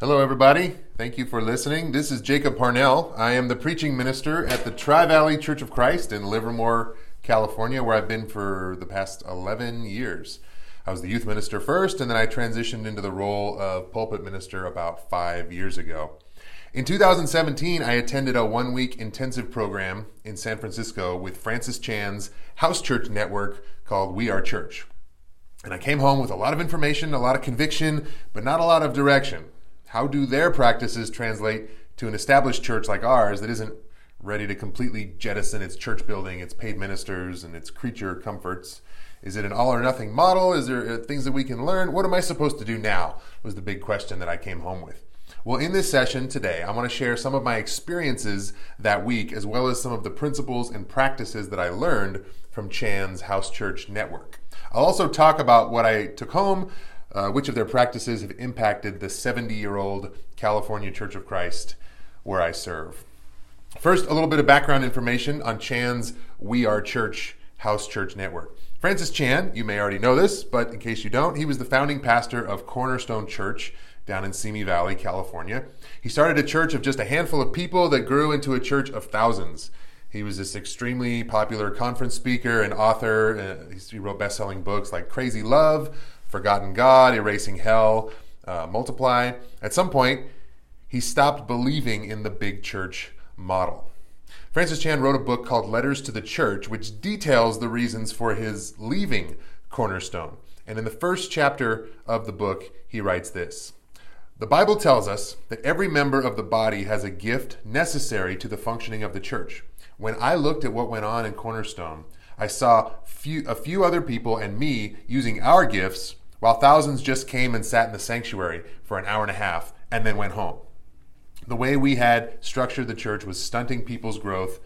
Hello, everybody. Thank you for listening. This is Jacob Parnell. I am the preaching minister at the Tri Valley Church of Christ in Livermore, California, where I've been for the past 11 years. I was the youth minister first, and then I transitioned into the role of pulpit minister about five years ago. In 2017, I attended a one week intensive program in San Francisco with Francis Chan's house church network called We Are Church. And I came home with a lot of information, a lot of conviction, but not a lot of direction. How do their practices translate to an established church like ours that isn't ready to completely jettison its church building, its paid ministers, and its creature comforts? Is it an all or nothing model? Is there uh, things that we can learn? What am I supposed to do now? Was the big question that I came home with. Well, in this session today, I want to share some of my experiences that week, as well as some of the principles and practices that I learned from Chan's House Church Network. I'll also talk about what I took home, uh, which of their practices have impacted the 70 year old California Church of Christ where I serve. First, a little bit of background information on Chan's We Are Church House Church Network. Francis Chan, you may already know this, but in case you don't, he was the founding pastor of Cornerstone Church down in Simi Valley, California. He started a church of just a handful of people that grew into a church of thousands. He was this extremely popular conference speaker and author. Uh, he wrote best selling books like Crazy Love, Forgotten God, Erasing Hell, uh, Multiply. At some point, he stopped believing in the big church model. Francis Chan wrote a book called Letters to the Church, which details the reasons for his leaving Cornerstone. And in the first chapter of the book, he writes this The Bible tells us that every member of the body has a gift necessary to the functioning of the church. When I looked at what went on in Cornerstone, I saw few, a few other people and me using our gifts while thousands just came and sat in the sanctuary for an hour and a half and then went home. The way we had structured the church was stunting people's growth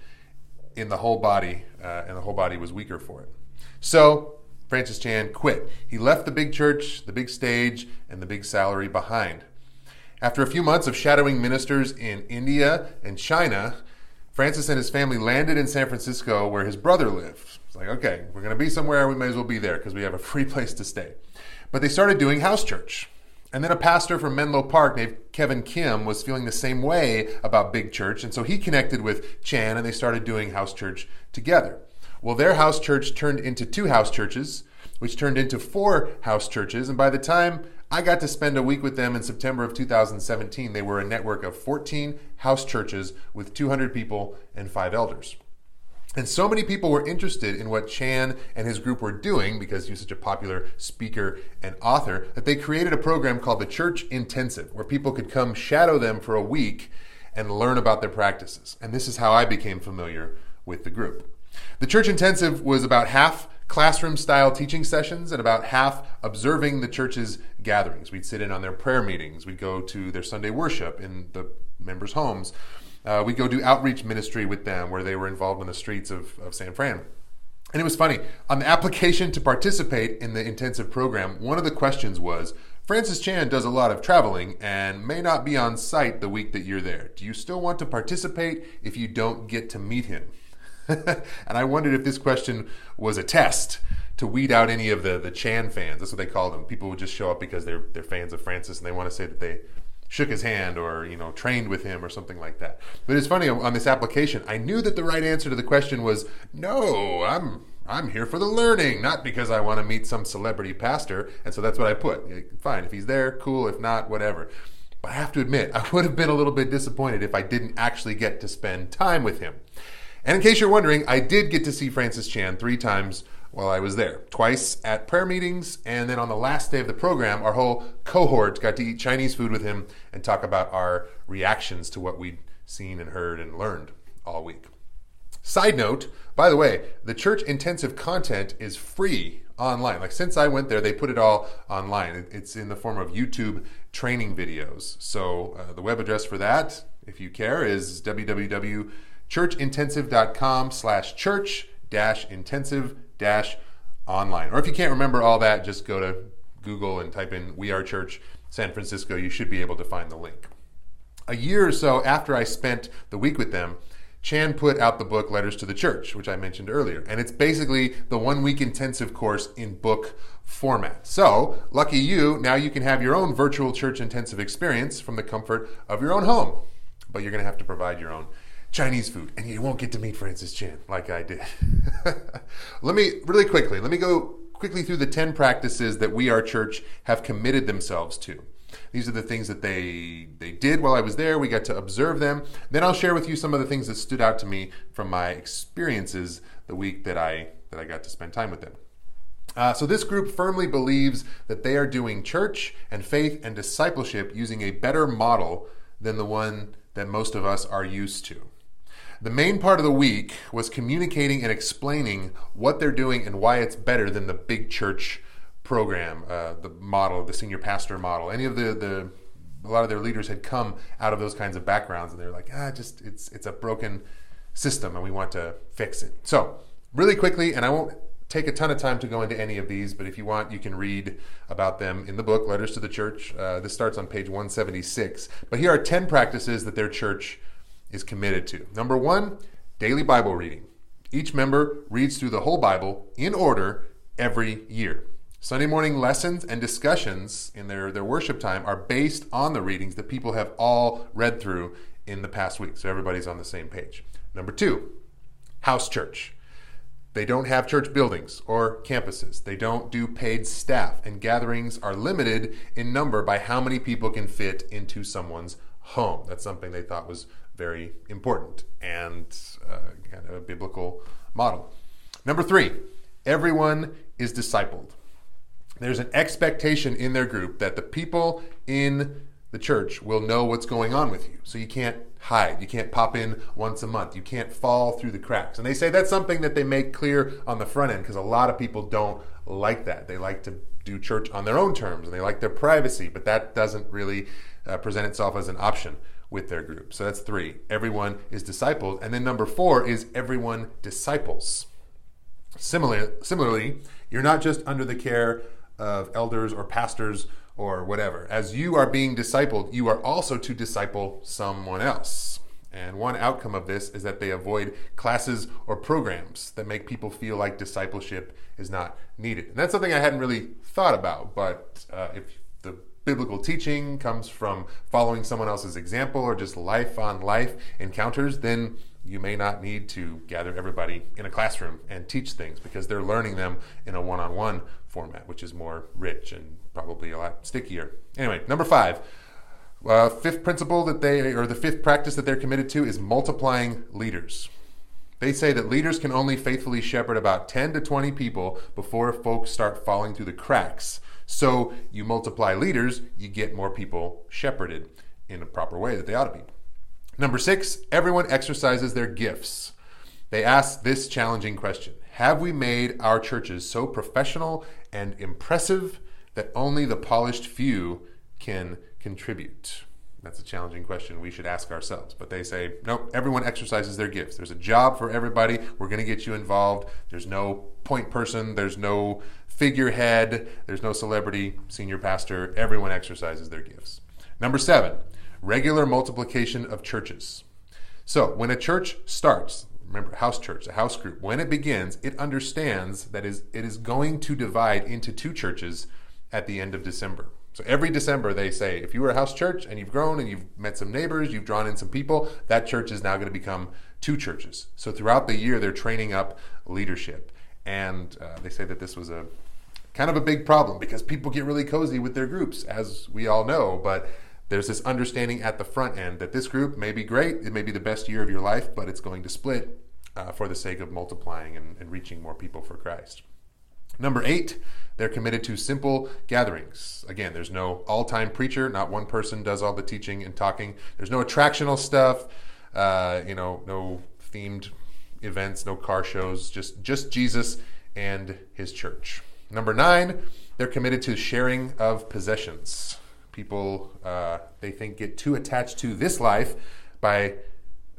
in the whole body, uh, and the whole body was weaker for it. So Francis Chan quit. He left the big church, the big stage, and the big salary behind. After a few months of shadowing ministers in India and China, Francis and his family landed in San Francisco where his brother lived. It's like, okay, we're going to be somewhere, we may as well be there because we have a free place to stay. But they started doing house church. And then a pastor from Menlo Park named Kevin Kim was feeling the same way about big church. And so he connected with Chan and they started doing house church together. Well, their house church turned into two house churches, which turned into four house churches. And by the time I got to spend a week with them in September of 2017. They were a network of 14 house churches with 200 people and five elders. And so many people were interested in what Chan and his group were doing because he was such a popular speaker and author that they created a program called the Church Intensive, where people could come shadow them for a week and learn about their practices. And this is how I became familiar with the group. The Church Intensive was about half classroom style teaching sessions and about half observing the church's gatherings. We'd sit in on their prayer meetings, we'd go to their Sunday worship in the members' homes. Uh, we'd go do outreach ministry with them where they were involved in the streets of, of San Fran. And it was funny. On the application to participate in the intensive program, one of the questions was Francis Chan does a lot of traveling and may not be on site the week that you're there. Do you still want to participate if you don't get to meet him? and I wondered if this question was a test to weed out any of the, the Chan fans. That's what they call them. People would just show up because they're, they're fans of Francis and they want to say that they shook his hand or you know trained with him or something like that. But it's funny on this application, I knew that the right answer to the question was no. I'm I'm here for the learning, not because I want to meet some celebrity pastor. And so that's what I put. Fine, if he's there, cool. If not, whatever. But I have to admit, I would have been a little bit disappointed if I didn't actually get to spend time with him. And in case you're wondering, I did get to see Francis Chan three times while I was there. Twice at prayer meetings, and then on the last day of the program, our whole cohort got to eat Chinese food with him and talk about our reactions to what we'd seen and heard and learned all week. Side note, by the way, the church intensive content is free online. Like since I went there, they put it all online. It's in the form of YouTube training videos. So uh, the web address for that, if you care, is www churchintensive.com slash church dash online. Or if you can't remember all that, just go to Google and type in We Are Church San Francisco. You should be able to find the link. A year or so after I spent the week with them, Chan put out the book Letters to the Church, which I mentioned earlier. And it's basically the one week intensive course in book format. So, lucky you, now you can have your own virtual church intensive experience from the comfort of your own home. But you're going to have to provide your own Chinese food, and you won't get to meet Francis Chan like I did. let me, really quickly, let me go quickly through the 10 practices that We Are Church, have committed themselves to. These are the things that they they did while I was there. We got to observe them. Then I'll share with you some of the things that stood out to me from my experiences the week that I that I got to spend time with them. Uh, so this group firmly believes that they are doing church and faith and discipleship using a better model than the one that most of us are used to. The main part of the week was communicating and explaining what they're doing and why it's better than the big church program, uh, the model, the senior pastor model. Any of the, the a lot of their leaders had come out of those kinds of backgrounds, and they're like, ah, just it's it's a broken system, and we want to fix it. So really quickly, and I won't take a ton of time to go into any of these, but if you want, you can read about them in the book, Letters to the Church. Uh, this starts on page 176. But here are 10 practices that their church is committed to. Number one, daily Bible reading. Each member reads through the whole Bible in order every year. Sunday morning lessons and discussions in their, their worship time are based on the readings that people have all read through in the past week. So everybody's on the same page. Number two, house church. They don't have church buildings or campuses. They don't do paid staff, and gatherings are limited in number by how many people can fit into someone's home. That's something they thought was very important and uh, kind of a biblical model. Number three, everyone is discipled there's an expectation in their group that the people in the church will know what's going on with you. So you can't hide. You can't pop in once a month. You can't fall through the cracks. And they say that's something that they make clear on the front end because a lot of people don't like that. They like to do church on their own terms and they like their privacy, but that doesn't really uh, present itself as an option with their group. So that's three. Everyone is discipled. And then number four is everyone disciples. Similar, similarly, you're not just under the care of elders or pastors or whatever. As you are being discipled, you are also to disciple someone else. And one outcome of this is that they avoid classes or programs that make people feel like discipleship is not needed. And that's something I hadn't really thought about, but uh, if biblical teaching comes from following someone else's example or just life on life encounters, then you may not need to gather everybody in a classroom and teach things because they're learning them in a one on one format, which is more rich and probably a lot stickier. Anyway, number five. Uh, fifth principle that they, or the fifth practice that they're committed to is multiplying leaders. They say that leaders can only faithfully shepherd about 10 to 20 people before folks start falling through the cracks. So you multiply leaders, you get more people shepherded in a proper way that they ought to be. Number six, everyone exercises their gifts. They ask this challenging question Have we made our churches so professional and impressive that only the polished few can contribute? That's a challenging question we should ask ourselves. But they say, nope, everyone exercises their gifts. There's a job for everybody. We're going to get you involved. There's no point person. There's no figurehead. There's no celebrity, senior pastor. Everyone exercises their gifts. Number seven, regular multiplication of churches. So when a church starts, remember house church, a house group, when it begins, it understands that is it is going to divide into two churches at the end of December. So every December they say, if you were a house church and you've grown and you've met some neighbors, you've drawn in some people, that church is now going to become two churches. So throughout the year they're training up leadership, and uh, they say that this was a kind of a big problem because people get really cozy with their groups, as we all know, but there's this understanding at the front end that this group may be great, it may be the best year of your life, but it's going to split uh, for the sake of multiplying and, and reaching more people for Christ. Number eight, they're committed to simple gatherings. Again, there's no all time preacher, not one person does all the teaching and talking. There's no attractional stuff, uh, you know, no themed events, no car shows, just, just Jesus and his church. Number nine, they're committed to sharing of possessions people uh, they think get too attached to this life by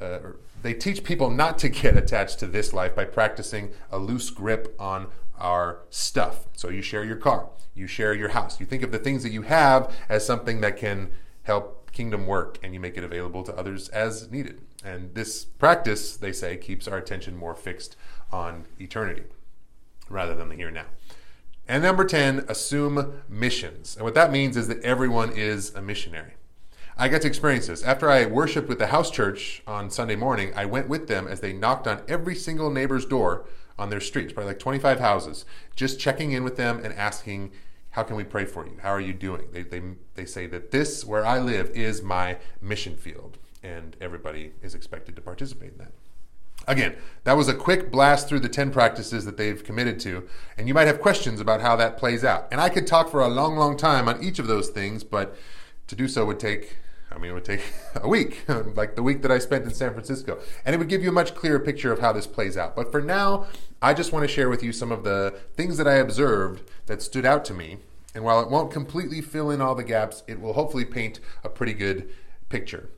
uh, they teach people not to get attached to this life by practicing a loose grip on our stuff so you share your car you share your house you think of the things that you have as something that can help kingdom work and you make it available to others as needed And this practice, they say, keeps our attention more fixed on eternity rather than the here and now. And number 10, assume missions. And what that means is that everyone is a missionary. I got to experience this. After I worshiped with the house church on Sunday morning, I went with them as they knocked on every single neighbor's door on their streets, probably like 25 houses, just checking in with them and asking, How can we pray for you? How are you doing? They, they, they say that this, where I live, is my mission field, and everybody is expected to participate in that. Again, that was a quick blast through the 10 practices that they've committed to, and you might have questions about how that plays out. And I could talk for a long, long time on each of those things, but to do so would take, I mean, it would take a week, like the week that I spent in San Francisco. And it would give you a much clearer picture of how this plays out. But for now, I just want to share with you some of the things that I observed that stood out to me. And while it won't completely fill in all the gaps, it will hopefully paint a pretty good picture.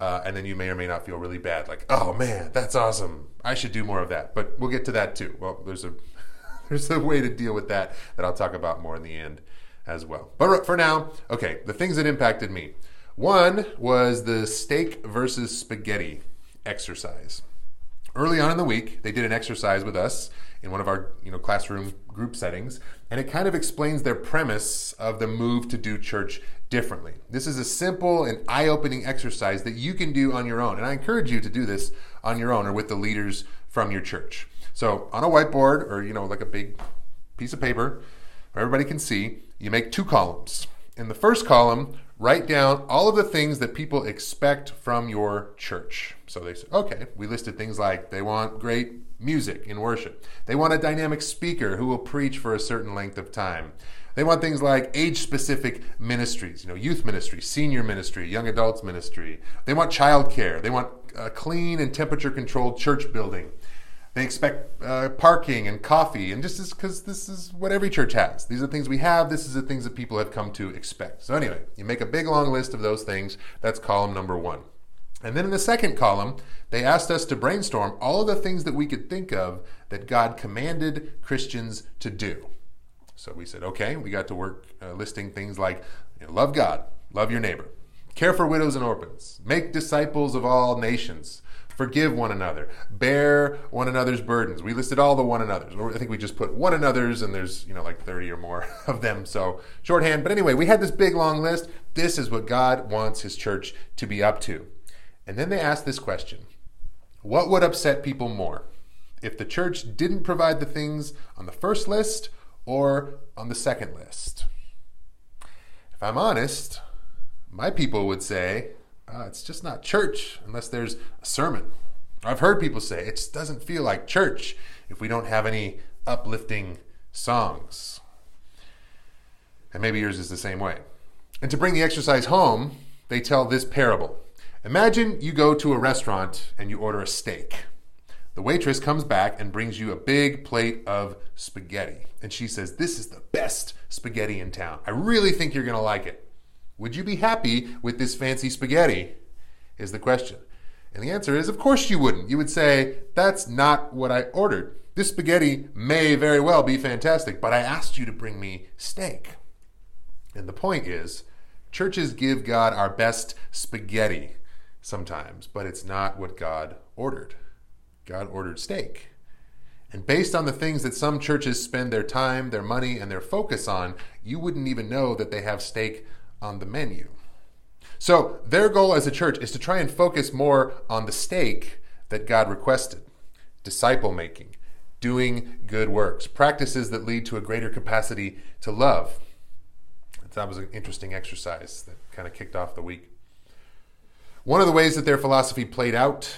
Uh, and then you may or may not feel really bad, like, oh man, that's awesome. I should do more of that. But we'll get to that too. Well, there's a there's a way to deal with that that I'll talk about more in the end as well. But for now, okay, the things that impacted me. One was the steak versus spaghetti exercise. Early on in the week, they did an exercise with us in one of our you know classroom group settings, and it kind of explains their premise of the move to do church differently. This is a simple and eye-opening exercise that you can do on your own, and I encourage you to do this on your own or with the leaders from your church. So, on a whiteboard or you know like a big piece of paper where everybody can see, you make two columns. In the first column, write down all of the things that people expect from your church. So they said, okay, we listed things like they want great music in worship. They want a dynamic speaker who will preach for a certain length of time. They want things like age specific ministries, you know, youth ministry, senior ministry, young adults ministry. They want childcare. They want a clean and temperature controlled church building. They expect uh, parking and coffee, and just because this is what every church has. These are the things we have. This is the things that people have come to expect. So, anyway, you make a big long list of those things. That's column number one. And then in the second column, they asked us to brainstorm all of the things that we could think of that God commanded Christians to do. So we said, okay, we got to work uh, listing things like you know, love God, love your neighbor, care for widows and orphans, make disciples of all nations, forgive one another, bear one another's burdens. We listed all the one another's. I think we just put one another's, and there's you know like 30 or more of them. So shorthand. But anyway, we had this big long list. This is what God wants His church to be up to. And then they asked this question: What would upset people more? If the church didn't provide the things on the first list or on the second list? If I'm honest, my people would say, uh, it's just not church unless there's a sermon. I've heard people say it doesn't feel like church if we don't have any uplifting songs. And maybe yours is the same way. And to bring the exercise home, they tell this parable. Imagine you go to a restaurant and you order a steak. The waitress comes back and brings you a big plate of spaghetti. And she says, This is the best spaghetti in town. I really think you're going to like it. Would you be happy with this fancy spaghetti? Is the question. And the answer is, of course you wouldn't. You would say, that's not what I ordered. This spaghetti may very well be fantastic, but I asked you to bring me steak. And the point is, churches give God our best spaghetti sometimes, but it's not what God ordered. God ordered steak. And based on the things that some churches spend their time, their money, and their focus on, you wouldn't even know that they have steak on the menu. So, their goal as a church is to try and focus more on the steak that God requested disciple making, doing good works, practices that lead to a greater capacity to love. That was an interesting exercise that kind of kicked off the week. One of the ways that their philosophy played out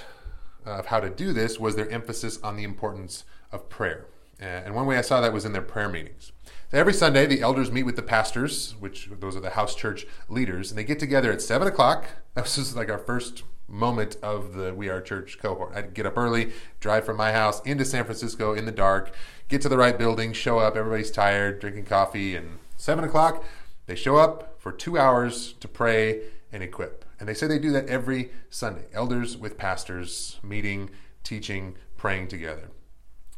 uh, of how to do this was their emphasis on the importance of prayer. And one way I saw that was in their prayer meetings. Every Sunday, the elders meet with the pastors, which those are the house church leaders, and they get together at seven o'clock. This is like our first moment of the We Are Church cohort. I'd get up early, drive from my house into San Francisco in the dark, get to the right building, show up. Everybody's tired, drinking coffee, and seven o'clock, they show up for two hours to pray and equip. And they say they do that every Sunday. Elders with pastors meeting, teaching, praying together.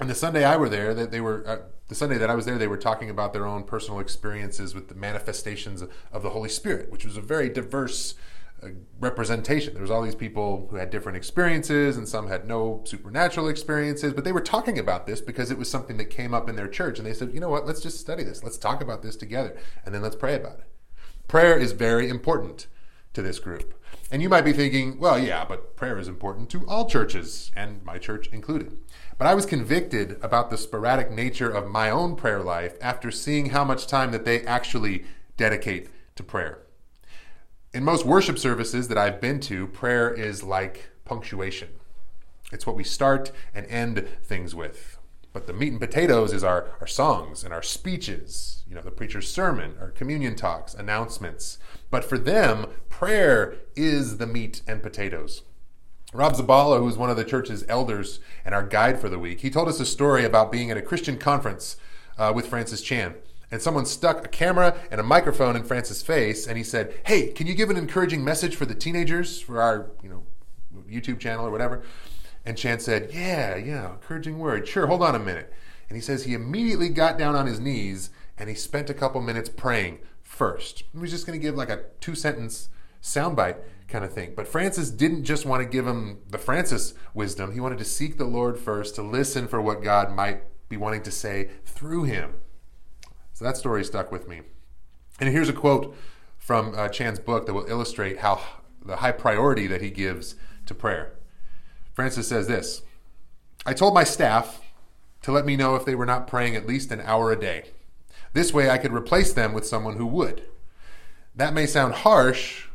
And the Sunday I were there, that they were uh, the Sunday that I was there, they were talking about their own personal experiences with the manifestations of the Holy Spirit, which was a very diverse a representation. There was all these people who had different experiences, and some had no supernatural experiences, but they were talking about this because it was something that came up in their church, and they said, you know what, let's just study this. Let's talk about this together, and then let's pray about it. Prayer is very important to this group. And you might be thinking, well, yeah, but prayer is important to all churches, and my church included. But I was convicted about the sporadic nature of my own prayer life after seeing how much time that they actually dedicate to prayer. In most worship services that I've been to, prayer is like punctuation. It's what we start and end things with. But the meat and potatoes is our, our songs and our speeches, you know, the preacher's sermon, our communion talks, announcements. But for them, prayer is the meat and potatoes. Rob Zabala, who's one of the church's elders and our guide for the week, he told us a story about being at a Christian conference uh, with Francis Chan and someone stuck a camera and a microphone in Francis' face, and he said, "Hey, can you give an encouraging message for the teenagers for our, you know, YouTube channel or whatever?" And Chan said, "Yeah, yeah, encouraging word. Sure, hold on a minute." And he says he immediately got down on his knees and he spent a couple minutes praying first. He was just going to give like a two sentence soundbite kind of thing. But Francis didn't just want to give him the Francis wisdom. He wanted to seek the Lord first, to listen for what God might be wanting to say through him. So that story stuck with me. And here's a quote from uh, Chan's book that will illustrate how the high priority that he gives to prayer. Francis says this I told my staff to let me know if they were not praying at least an hour a day. This way I could replace them with someone who would. That may sound harsh,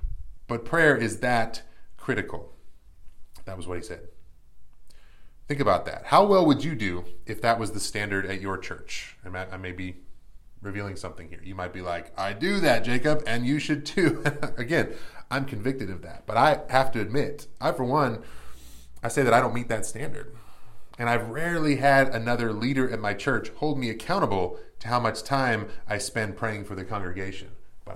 but prayer is that critical. That was what he said. Think about that. How well would you do if that was the standard at your church? I may be revealing something here. You might be like, I do that, Jacob, and you should too. Again, I'm convicted of that. But I have to admit, I, for one, I say that I don't meet that standard. And I've rarely had another leader at my church hold me accountable to how much time I spend praying for the congregation.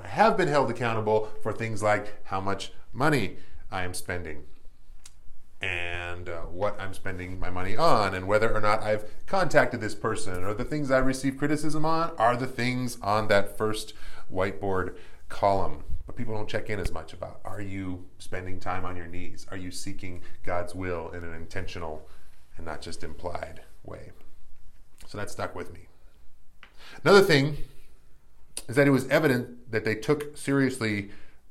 I have been held accountable for things like how much money I am spending and uh, what I'm spending my money on, and whether or not I've contacted this person, or the things I receive criticism on are the things on that first whiteboard column. But people don't check in as much about are you spending time on your knees? Are you seeking God's will in an intentional and not just implied way? So that stuck with me. Another thing is that it was evident that they took seriously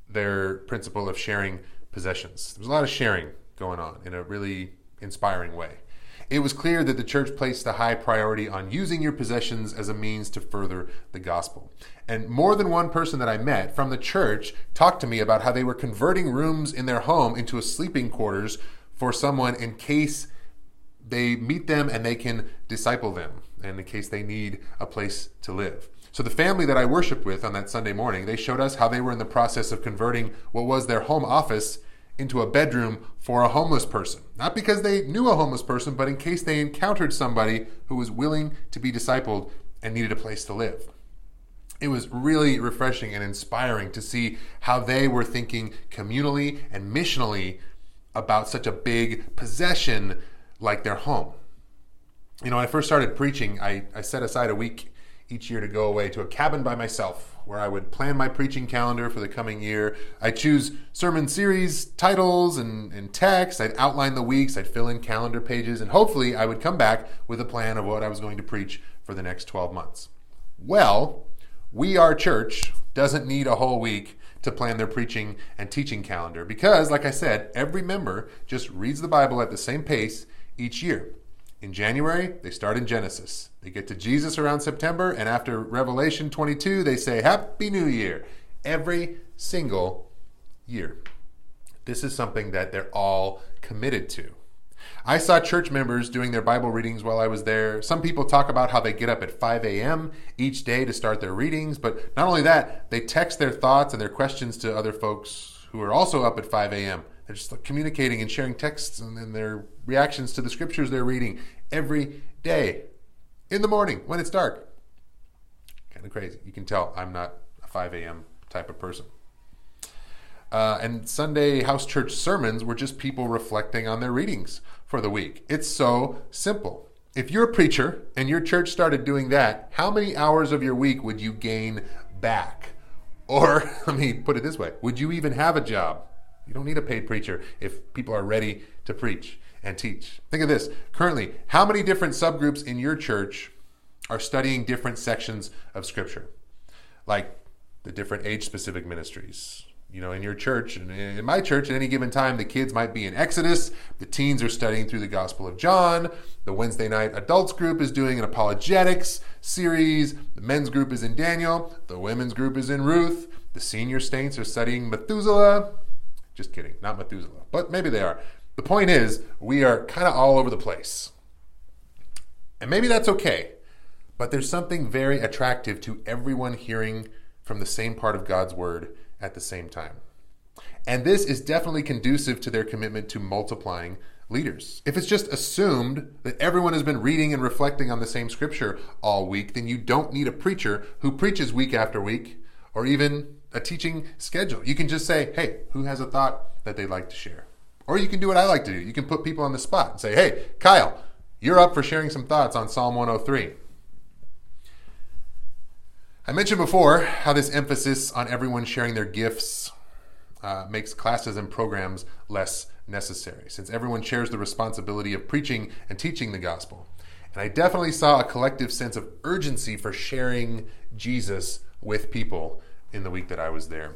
their principle of sharing possessions. There was a lot of sharing going on in a really inspiring way. It was clear that the church placed a high priority on using your possessions as a means to further the gospel. And more than one person that I met from the church talked to me about how they were converting rooms in their home into a sleeping quarters for someone in case they meet them and they can disciple them, and in case they need a place to live. So the family that I worshiped with on that Sunday morning, they showed us how they were in the process of converting what was their home office into a bedroom for a homeless person. Not because they knew a homeless person, but in case they encountered somebody who was willing to be discipled and needed a place to live. It was really refreshing and inspiring to see how they were thinking communally and missionally about such a big possession like their home. You know, when I first started preaching, I, I set aside a week each year to go away to a cabin by myself where I would plan my preaching calendar for the coming year. I'd choose sermon series titles and, and text. I'd outline the weeks. I'd fill in calendar pages. And hopefully, I would come back with a plan of what I was going to preach for the next 12 months. Well, We Are Church, doesn't need a whole week to plan their preaching and teaching calendar because, like I said, every member just reads the Bible at the same pace each year. In January, they start in Genesis. They get to Jesus around September, and after Revelation 22, they say, Happy New Year, every single year. This is something that they're all committed to. I saw church members doing their Bible readings while I was there. Some people talk about how they get up at 5 a.m. each day to start their readings, but not only that, they text their thoughts and their questions to other folks who are also up at 5 a.m. They're just communicating and sharing texts and, and their reactions to the scriptures they're reading every day in the morning when it's dark. Kind of crazy. You can tell I'm not a 5 a.m. type of person. Uh, and Sunday house church sermons were just people reflecting on their readings for the week. It's so simple. If you're a preacher and your church started doing that, how many hours of your week would you gain back? Or, let me put it this way would you even have a job? You don't need a paid preacher if people are ready to preach and teach. Think of this. Currently, how many different subgroups in your church are studying different sections of Scripture? Like the different age specific ministries. You know, in your church and in my church, at any given time, the kids might be in Exodus, the teens are studying through the Gospel of John, the Wednesday night adults group is doing an apologetics series, the men's group is in Daniel, the women's group is in Ruth, the senior saints are studying Methuselah. Just kidding, not Methuselah, but maybe they are. The point is, we are kind of all over the place. And maybe that's okay, but there's something very attractive to everyone hearing from the same part of God's Word at the same time. And this is definitely conducive to their commitment to multiplying leaders. If it's just assumed that everyone has been reading and reflecting on the same scripture all week, then you don't need a preacher who preaches week after week or even a teaching schedule. You can just say, hey, who has a thought that they'd like to share? Or you can do what I like to do. You can put people on the spot and say, hey, Kyle, you're up for sharing some thoughts on Psalm 103. I mentioned before how this emphasis on everyone sharing their gifts uh, makes classes and programs less necessary, since everyone shares the responsibility of preaching and teaching the gospel. And I definitely saw a collective sense of urgency for sharing Jesus with people in the week that I was there.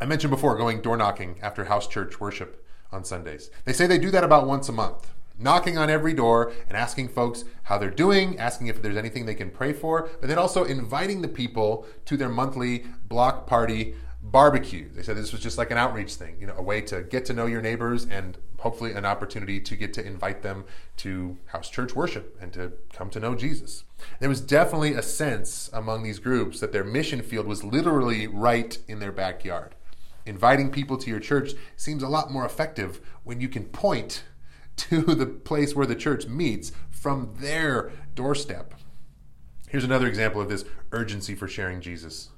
I mentioned before going door knocking after house church worship on Sundays. They say they do that about once a month knocking on every door and asking folks how they're doing, asking if there's anything they can pray for, but then also inviting the people to their monthly block party barbecue. They said this was just like an outreach thing, you know, a way to get to know your neighbors and hopefully an opportunity to get to invite them to house church worship and to come to know Jesus. There was definitely a sense among these groups that their mission field was literally right in their backyard. Inviting people to your church seems a lot more effective when you can point to the place where the church meets from their doorstep. Here's another example of this urgency for sharing Jesus.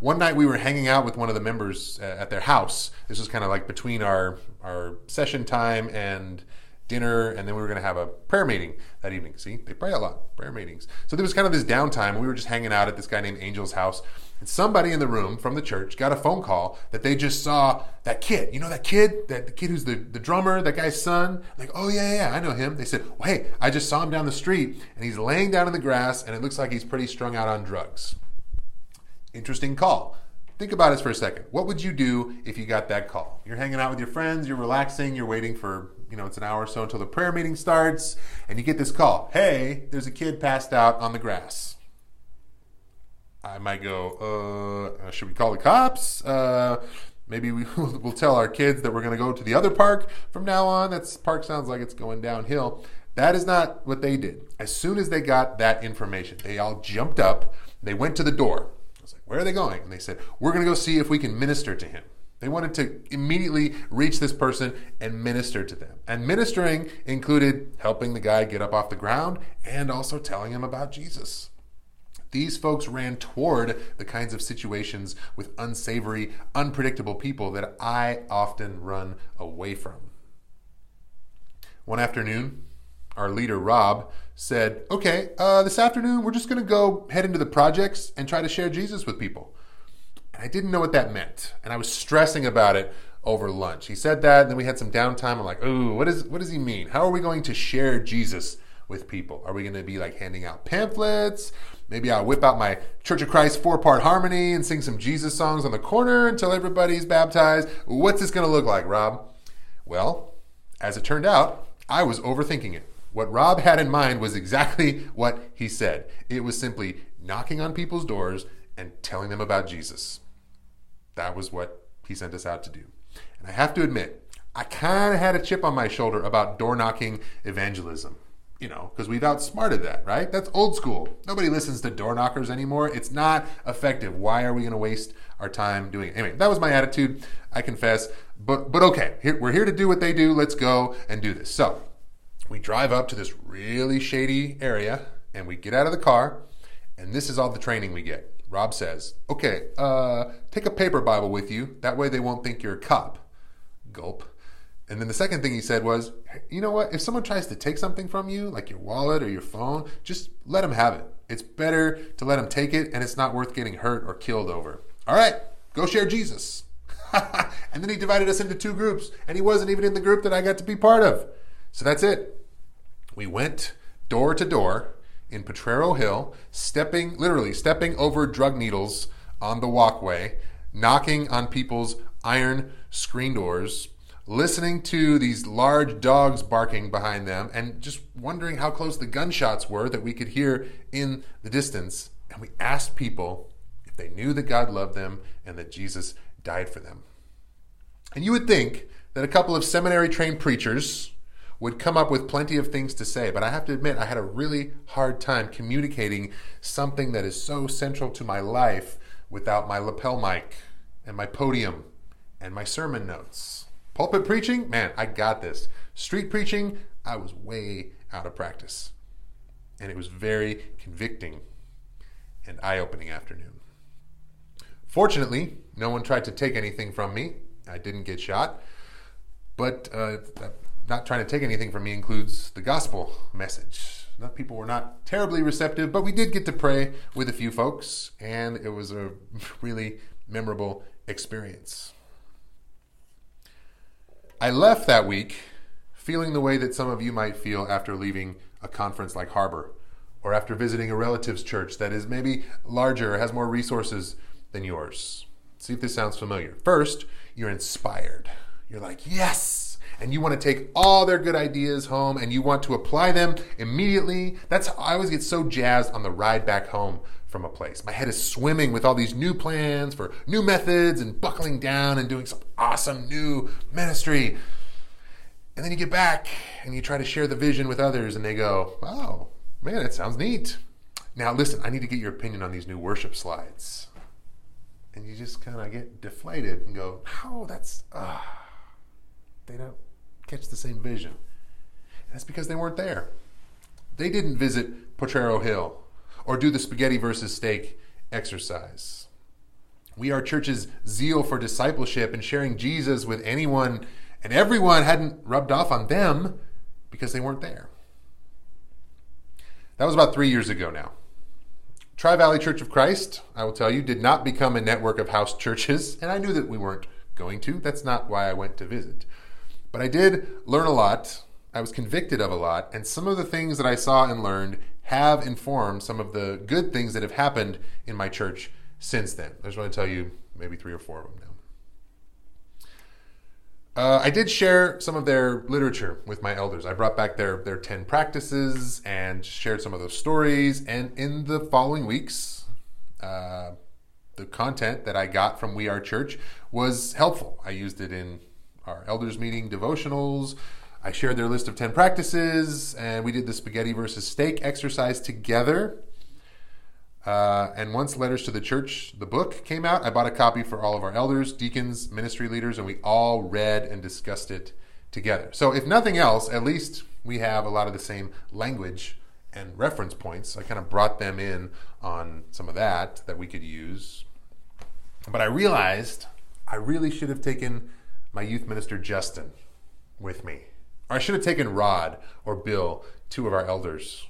One night we were hanging out with one of the members uh, at their house. This was kind of like between our, our session time and dinner, and then we were going to have a prayer meeting that evening. See, they pray a lot, prayer meetings. So there was kind of this downtime. We were just hanging out at this guy named Angel's house, and somebody in the room from the church got a phone call that they just saw that kid. You know that kid, that the kid who's the, the drummer, that guy's son. Like, oh yeah, yeah, I know him. They said, well, hey, I just saw him down the street, and he's laying down in the grass, and it looks like he's pretty strung out on drugs. Interesting call. Think about this for a second. What would you do if you got that call? You're hanging out with your friends, you're relaxing, you're waiting for, you know, it's an hour or so until the prayer meeting starts, and you get this call. Hey, there's a kid passed out on the grass. I might go, uh, should we call the cops? Uh, maybe we, will tell our kids that we're going to go to the other park from now on. That park sounds like it's going downhill. That is not what they did. As soon as they got that information, they all jumped up. They went to the door. I was like, where are they going? And they said, we're going to go see if we can minister to him. They wanted to immediately reach this person and minister to them. And ministering included helping the guy get up off the ground and also telling him about Jesus. These folks ran toward the kinds of situations with unsavory, unpredictable people that I often run away from. One afternoon, our leader, Rob, said, Okay, uh, this afternoon we're just going to go head into the projects and try to share Jesus with people. And I didn't know what that meant. And I was stressing about it over lunch. He said that, and then we had some downtime. I'm like, Ooh, what, is, what does he mean? How are we going to share Jesus with people? Are we going to be like handing out pamphlets? Maybe I'll whip out my Church of Christ four part harmony and sing some Jesus songs on the corner until everybody's baptized. What's this going to look like, Rob? Well, as it turned out, I was overthinking it. What Rob had in mind was exactly what he said. It was simply knocking on people's doors and telling them about Jesus. That was what he sent us out to do. And I have to admit, I kind of had a chip on my shoulder about door knocking evangelism you know, because we've outsmarted that, right? That's old school. Nobody listens to door knockers anymore. It's not effective. Why are we going to waste our time doing it? Anyway, that was my attitude. I confess. But but okay, here, we're here to do what they do. Let's go and do this. So we drive up to this really shady area, and we get out of the car, and this is all the training we get. Rob says, "Okay, uh, take a paper Bible with you. That way they won't think you're a cop." Gulp. And then the second thing he said was, you know what? If someone tries to take something from you, like your wallet or your phone, just let them have it. It's better to let them take it, and it's not worth getting hurt or killed over. All right, go share Jesus. And then he divided us into two groups, and he wasn't even in the group that I got to be part of. So that's it. We went door to door in Potrero Hill, stepping, literally stepping over drug needles on the walkway, knocking on people's iron screen doors, listening to these large dogs barking behind them, and just wondering how close the gunshots were that we could hear in the distance. And we asked people if they knew that God loved them and that Jesus died for them. And you would think that a couple of seminary trained preachers would come up with plenty of things to say, but I have to admit, I had a really hard time communicating something that is so central to my life without my lapel mic and my podium and my sermon notes. Pulpit preaching, man, I got this. Street preaching, I was way out of practice. And it was very convicting and eye opening afternoon. Fortunately, no one tried to take anything from me. I didn't get shot. But uh, not trying to take anything from me includes the gospel message. People were not terribly receptive, but we did get to pray with a few folks, and it was a really memorable experience. I left that week feeling the way that some of you might feel after leaving a conference like Harbor or after visiting a relative's church that is maybe larger, has more resources than yours. See if this sounds familiar. First, you're inspired. You're like, yes! And you want to take all their good ideas home and you want to apply them immediately. That's how I always get so jazzed on the ride back home from a place. My head is swimming with all these new plans for new methods and buckling down and doing some awesome new ministry. And then you get back and you try to share the vision with others and they go, oh, man, it sounds neat. Now, listen, I need to get your opinion on these new worship slides and you just kind of get deflated and go, "Oh, that's uh, they don't catch the same vision." And that's because they weren't there. They didn't visit Potrero Hill or do the spaghetti versus steak exercise. We Are Church's zeal for discipleship and sharing Jesus with anyone and everyone hadn't rubbed off on them because they weren't there. That was about three years ago now. Tri Valley Church of Christ, I will tell you, did not become a network of house churches, and I knew that we weren't going to. That's not why I went to visit. But I did learn a lot. I was convicted of a lot, and some of the things that I saw and learned have informed some of the good things that have happened in my church since then. I just want to tell you maybe three or four of them now. Uh, I did share some of their literature with my elders. I brought back their, their 10 practices and shared some of those stories. And in the following weeks, uh, the content that I got from We Are Church was helpful. I used it in our elders meeting devotionals. I shared their list of 10 practices, and we did the spaghetti versus steak exercise together. Uh, and once Letters to the Church, the book, came out, I bought a copy for all of our elders, deacons, ministry leaders, and we all read and discussed it together. So, if nothing else, at least we have a lot of the same language and reference points. I kind of brought them in on some of that that we could use. But I realized I really should have taken my youth minister, Justin, with me. Or I should have taken Rod or Bill, two of our elders.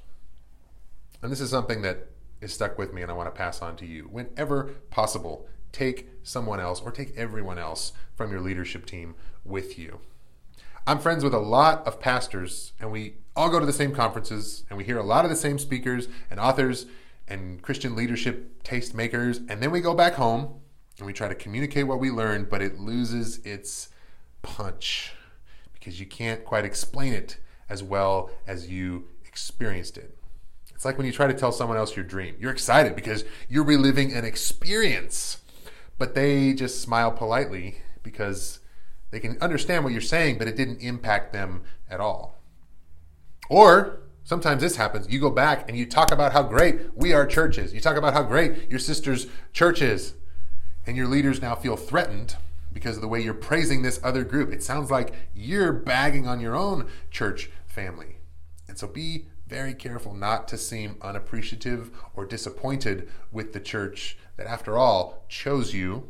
And this is something that is stuck with me and I want to pass on to you. Whenever possible, take someone else or take everyone else from your leadership team with you. I'm friends with a lot of pastors, and we all go to the same conferences, and we hear a lot of the same speakers and authors and Christian leadership tastemakers, and then we go back home and we try to communicate what we learned, but it loses its punch because you can't quite explain it as well as you experienced it. It's like when you try to tell someone else your dream. You're excited because you're reliving an experience, but they just smile politely because they can understand what you're saying, but it didn't impact them at all. Or sometimes this happens. You go back and you talk about how great we are churches. You talk about how great your sister's church is. And your leaders now feel threatened because of the way you're praising this other group. It sounds like you're bagging on your own church family. And so be very careful not to seem unappreciative or disappointed with the church that, after all, chose you,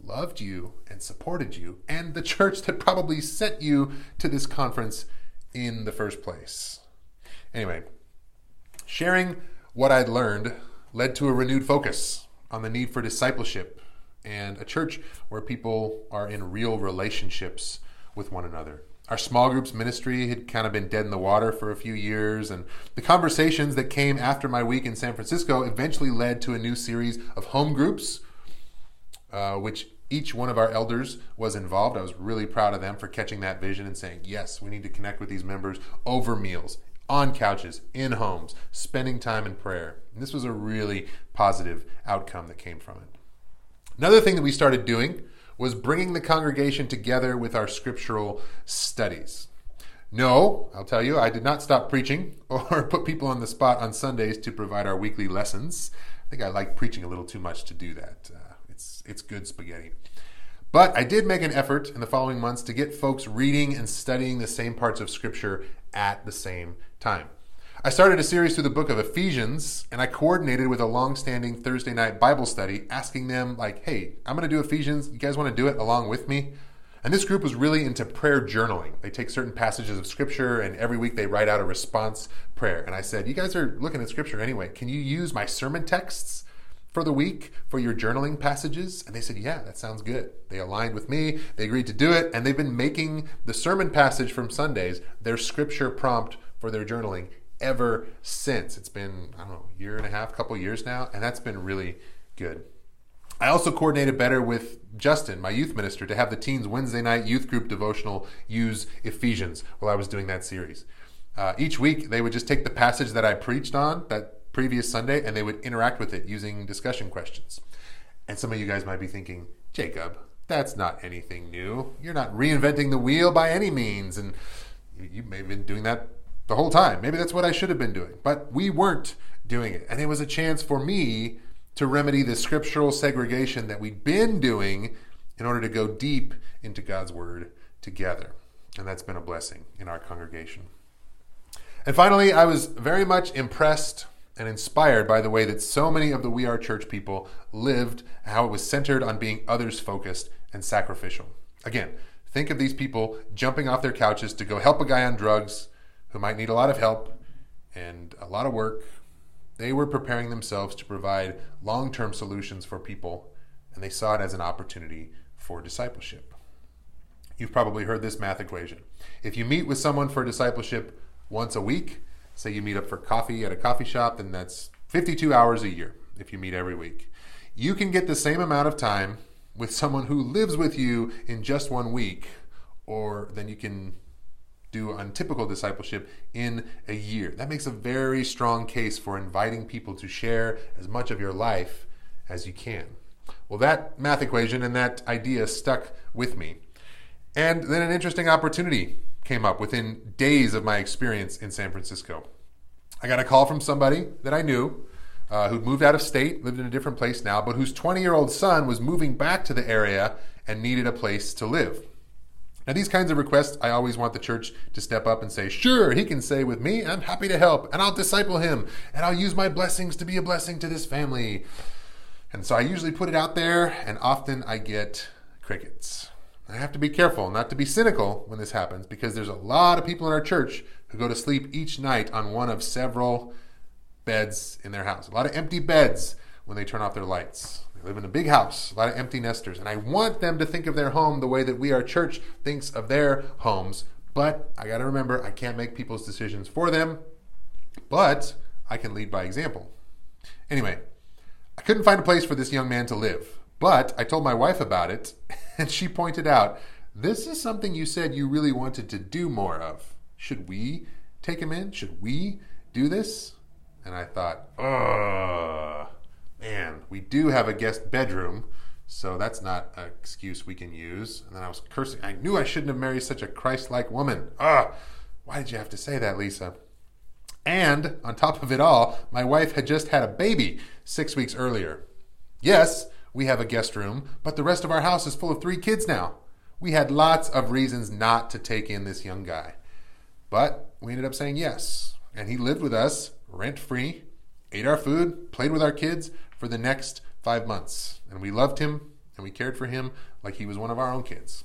loved you, and supported you, and the church that probably sent you to this conference in the first place. Anyway, sharing what I'd learned led to a renewed focus on the need for discipleship and a church where people are in real relationships with one another. Our small groups ministry had kind of been dead in the water for a few years, and the conversations that came after my week in San Francisco eventually led to a new series of home groups, uh, which each one of our elders was involved. I was really proud of them for catching that vision and saying, yes, we need to connect with these members over meals, on couches, in homes, spending time in prayer. And this was a really positive outcome that came from it. Another thing that we started doing was bringing the congregation together with our scriptural studies. No, I'll tell you, I did not stop preaching or put people on the spot on Sundays to provide our weekly lessons. I think I like preaching a little too much to do that. Uh, it's, it's good spaghetti. But I did make an effort in the following months to get folks reading and studying the same parts of Scripture at the same time. I started a series through the book of Ephesians, and I coordinated with a long-standing Thursday night Bible study, asking them, like, hey, I'm going to do Ephesians. You guys want to do it along with me? And this group was really into prayer journaling. They take certain passages of Scripture, and every week they write out a response prayer. And I said, you guys are looking at Scripture anyway. Can you use my sermon texts for the week for your journaling passages? And they said, Yeah, that sounds good. They aligned with me, they agreed to do it, and they've been making the sermon passage from Sundays their scripture prompt for their journaling ever since. It's been, I don't know, year and a half, couple years now, and that's been really good. I also coordinated better with Justin, my youth minister, to have the teens Wednesday night youth group devotional use Ephesians while I was doing that series. Uh, each week, they would just take the passage that I preached on that previous Sunday and they would interact with it using discussion questions. And some of you guys might be thinking, Jacob, that's not anything new. You're not reinventing the wheel by any means. And you may have been doing that the whole time. Maybe that's what I should have been doing, but we weren't doing it. And it was a chance for me to remedy the scriptural segregation that we'd been doing in order to go deep into God's Word together. And that's been a blessing in our congregation. And finally, I was very much impressed and inspired by the way that so many of the We Are Church people lived, how it was centered on being others focused and sacrificial. Again, think of these people jumping off their couches to go help a guy on drugs who might need a lot of help and a lot of work. They were preparing themselves to provide long term solutions for people, and they saw it as an opportunity for discipleship. You've probably heard this math equation. If you meet with someone for discipleship once a week, say you meet up for coffee at a coffee shop, then that's 52 hours a year if you meet every week. You can get the same amount of time with someone who lives with you in just one week, or then you can do on typical discipleship in a year. That makes a very strong case for inviting people to share as much of your life as you can. Well, that math equation and that idea stuck with me. And then an interesting opportunity came up within days of my experience in San Francisco. I got a call from somebody that I knew uh, who'd moved out of state, lived in a different place now, but whose 20 year old son was moving back to the area and needed a place to live. Now, these kinds of requests, I always want the church to step up and say, Sure, he can say with me, I'm happy to help, and I'll disciple him, and I'll use my blessings to be a blessing to this family. And so I usually put it out there, and often I get crickets. I have to be careful not to be cynical when this happens because there's a lot of people in our church who go to sleep each night on one of several beds in their house. A lot of empty beds when they turn off their lights live in a big house, a lot of empty nesters. And I want them to think of their home the way that we, our church, thinks of their homes. But I got to remember, I can't make people's decisions for them, but I can lead by example. Anyway, I couldn't find a place for this young man to live, but I told my wife about it, and she pointed out this is something you said you really wanted to do more of. Should we take him in? Should we do this? And I thought, ugh man, we do have a guest bedroom, so that's not an excuse we can use. And then I was cursing. I knew I shouldn't have married such a Christ like woman. Ah, why did you have to say that, Lisa? And on top of it all, my wife had just had a baby six weeks earlier. Yes, we have a guest room, but the rest of our house is full of three kids now. We had lots of reasons not to take in this young guy. But we ended up saying yes. And he lived with us rent free, ate our food, played with our kids, for the next five months. And we loved him and we cared for him like he was one of our own kids.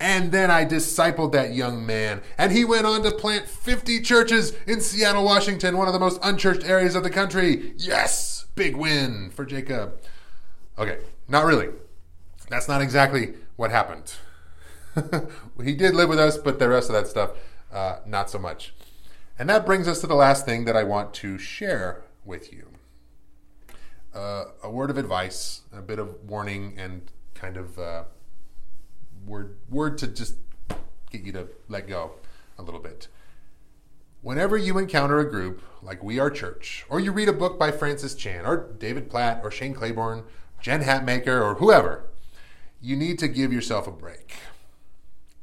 And then I discipled that young man, and he went on to plant 50 churches in Seattle, Washington, one of the most unchurched areas of the country. Yes, big win for Jacob. Okay, Not really. That's not exactly what happened. he did live with us, but the rest of that stuff, uh, not so much. And that brings us to the last thing that I want to share with you uh, a word of advice, a bit of warning, and kind of uh, word, word to just get you to let go a little bit. Whenever you encounter a group like We Are Church, or you read a book by Francis Chan, or David Platt, or Shane Claiborne, Jen Hatmaker, or whoever, you need to give yourself a break.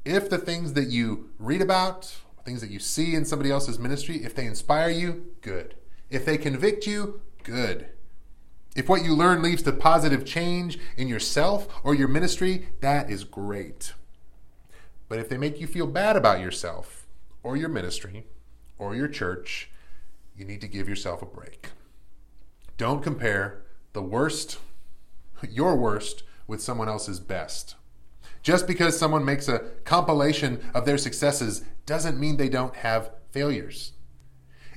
If the things that you read about, things that you see in somebody else's ministry, if they inspire you, good. If they convict you, good. If what you learn leads to positive change in yourself or your ministry, that is great. But if they make you feel bad about yourself or your ministry or your church, you need to give yourself a break. Don't compare the worst, your worst, with someone else's best. Just because someone makes a compilation of their successes doesn't mean they don't have failures.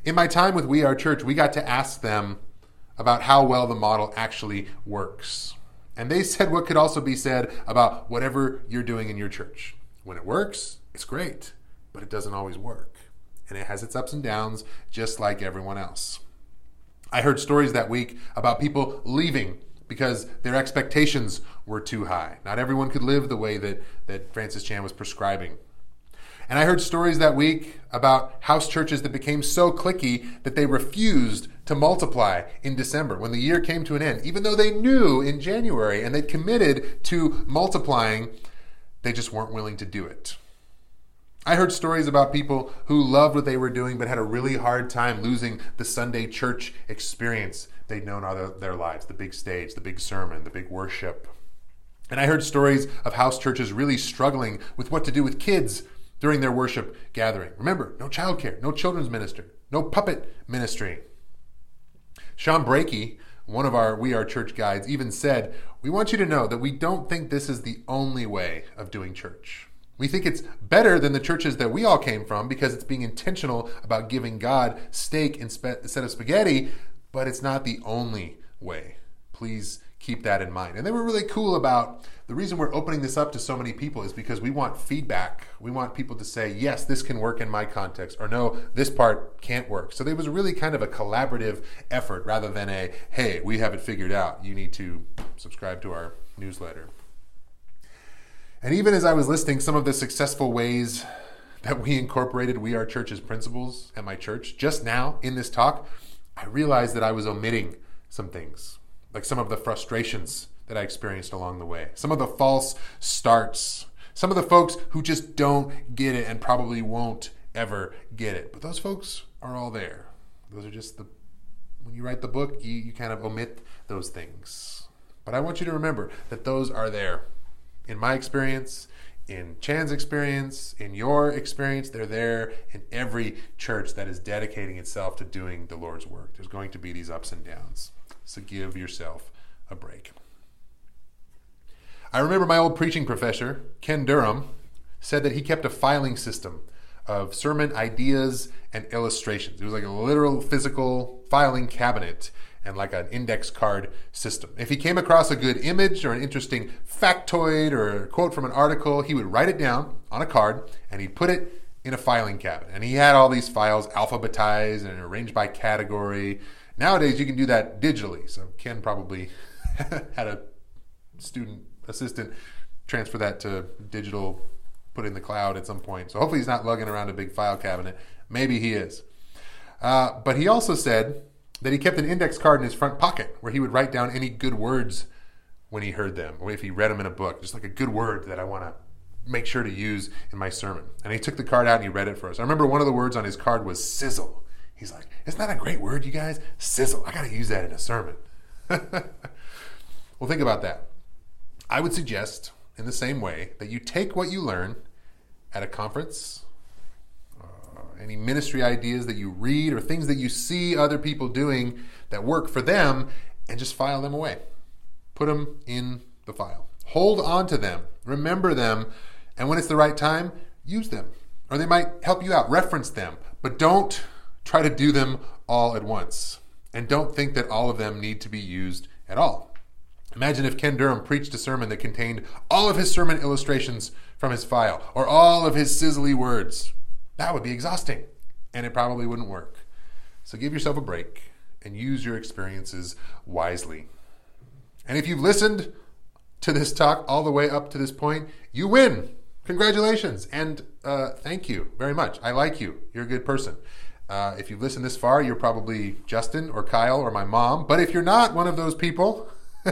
In my time with We Are Church, we got to ask them about how well the model actually works. And they said what could also be said about whatever you're doing in your church. When it works, it's great, but it doesn't always work. And it has its ups and downs, just like everyone else. I heard stories that week about people leaving because their expectations were too high. Not everyone could live the way that, that Francis Chan was prescribing. And I heard stories that week about house churches that became so clicky that they refused to multiply in December when the year came to an end. Even though they knew in January and they'd committed to multiplying, they just weren't willing to do it. I heard stories about people who loved what they were doing but had a really hard time losing the Sunday church experience they'd known all their lives the big stage, the big sermon, the big worship. And I heard stories of house churches really struggling with what to do with kids during their worship gathering. Remember, no childcare, no children's minister, no puppet ministry. Sean Brakey, one of our We Are Church guides, even said, We want you to know that we don't think this is the only way of doing church. We think it's better than the churches that we all came from because it's being intentional about giving God steak instead of spaghetti, but it's not the only way. Please keep that in mind. And they were really cool about the reason we're opening this up to so many people is because we want feedback. We want people to say, yes, this can work in my context, or no, this part can't work. So there was really kind of a collaborative effort rather than a, hey, we have it figured out. You need to subscribe to our newsletter. And even as I was listing some of the successful ways that we incorporated We Are Church's principles at my church, just now in this talk, I realized that I was omitting some things, like some of the frustrations that I experienced along the way. Some of the false starts. Some of the folks who just don't get it and probably won't ever get it. But those folks are all there. Those are just the, when you write the book, you, you kind of omit those things. But I want you to remember that those are there. In my experience, in Chan's experience, in your experience, they're there in every church that is dedicating itself to doing the Lord's work. There's going to be these ups and downs. So give yourself a break. I remember my old preaching professor, Ken Durham, said that he kept a filing system of sermon ideas and illustrations. It was like a literal physical filing cabinet and like an index card system. If he came across a good image or an interesting factoid or a quote from an article, he would write it down on a card and he'd put it in a filing cabinet. And he had all these files alphabetized and arranged by category. Nowadays, you can do that digitally. So Ken probably had a student assistant transfer that to digital, put in the cloud at some point. So hopefully he's not lugging around a big file cabinet. Maybe he is. Uh, but he also said that he kept an index card in his front pocket where he would write down any good words when he heard them or if he read them in a book, just like a good word that I want to make sure to use in my sermon. And he took the card out and he read it for us. I remember one of the words on his card was sizzle. He's like, Isn't that a great word, you guys? Sizzle. I got to use that in a sermon. well, think about that. I would suggest, in the same way, that you take what you learn at a conference, uh, any ministry ideas that you read, or things that you see other people doing that work for them, and just file them away. Put them in the file. Hold on to them, remember them, and when it's the right time, use them. Or they might help you out, reference them, but don't try to do them all at once. And don't think that all of them need to be used at all. Imagine if Ken Durham preached a sermon that contained all of his sermon illustrations from his file or all of his sizzly words. That would be exhausting, and it probably wouldn't work. So give yourself a break and use your experiences wisely. And if you've listened to this talk all the way up to this point, you win. Congratulations and uh, thank you very much. I like you. You're a good person. Uh, if you've listened this far, you're probably Justin or Kyle or my mom. But if you're not one of those people,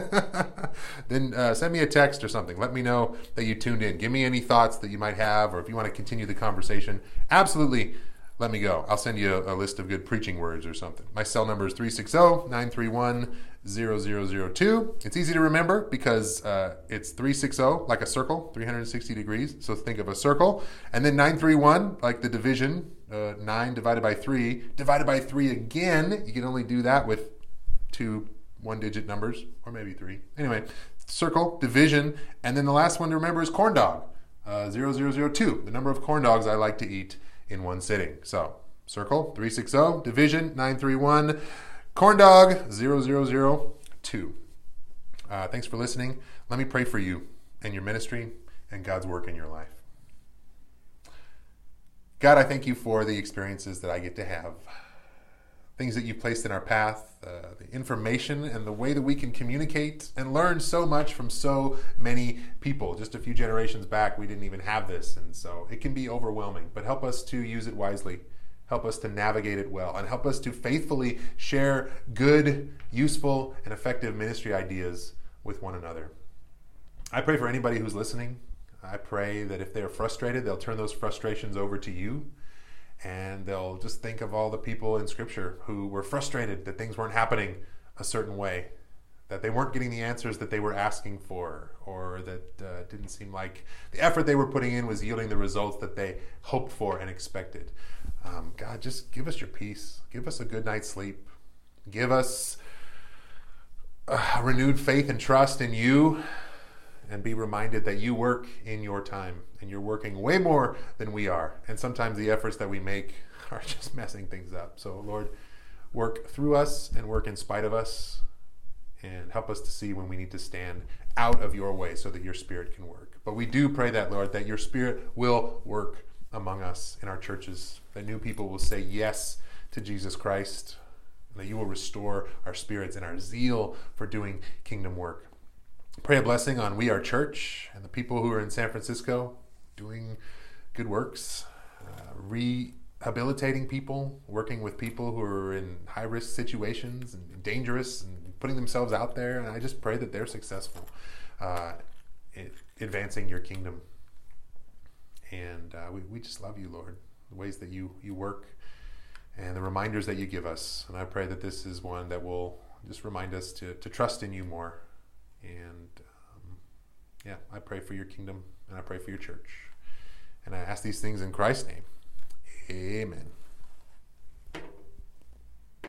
then uh, send me a text or something. Let me know that you tuned in. Give me any thoughts that you might have, or if you want to continue the conversation. Absolutely, let me go. I'll send you a, a list of good preaching words or something. My cell number is 360 931 0002. It's easy to remember because uh, it's 360 like a circle, 360 degrees. So think of a circle. And then 931 like the division, uh, 9 divided by 3, divided by 3 again. You can only do that with two one digit numbers, or maybe three. Anyway, circle, division, and then the last one to remember is corn dog, uh, 0002, the number of corn dogs I like to eat in one sitting. So, circle, 360, division, 931, corn dog, 0002. Uh, thanks for listening. Let me pray for you and your ministry and God's work in your life. God, I thank you for the experiences that I get to have things that you've placed in our path, uh, the information, and the way that we can communicate and learn so much from so many people. Just a few generations back, we didn't even have this, and so it can be overwhelming. But help us to use it wisely. Help us to navigate it well, and help us to faithfully share good, useful, and effective ministry ideas with one another. I pray for anybody who's listening. I pray that if they're frustrated, they'll turn those frustrations over to you and they'll just think of all the people in Scripture who were frustrated that things weren't happening a certain way, that they weren't getting the answers that they were asking for, or that uh, didn't seem like the effort they were putting in was yielding the results that they hoped for and expected. Um, God, just give us your peace. Give us a good night's sleep. Give us a renewed faith and trust in you and be reminded that you work in your time and you're working way more than we are. And sometimes the efforts that we make are just messing things up. So, Lord, work through us and work in spite of us and help us to see when we need to stand out of your way so that your spirit can work. But we do pray that, Lord, that your spirit will work among us in our churches, that new people will say yes to Jesus Christ, that you will restore our spirits and our zeal for doing kingdom work. Pray a blessing on We Are Church and the people who are in San Francisco doing good works, uh, rehabilitating people, working with people who are in high risk situations and dangerous and putting themselves out there. And I just pray that they're successful uh, advancing your kingdom. And uh, we, we just love you, Lord, the ways that you, you work and the reminders that you give us. And I pray that this is one that will just remind us to, to trust in you more and um, yeah, I pray for your kingdom and I pray for your church. And I ask these things in Christ's name. Amen.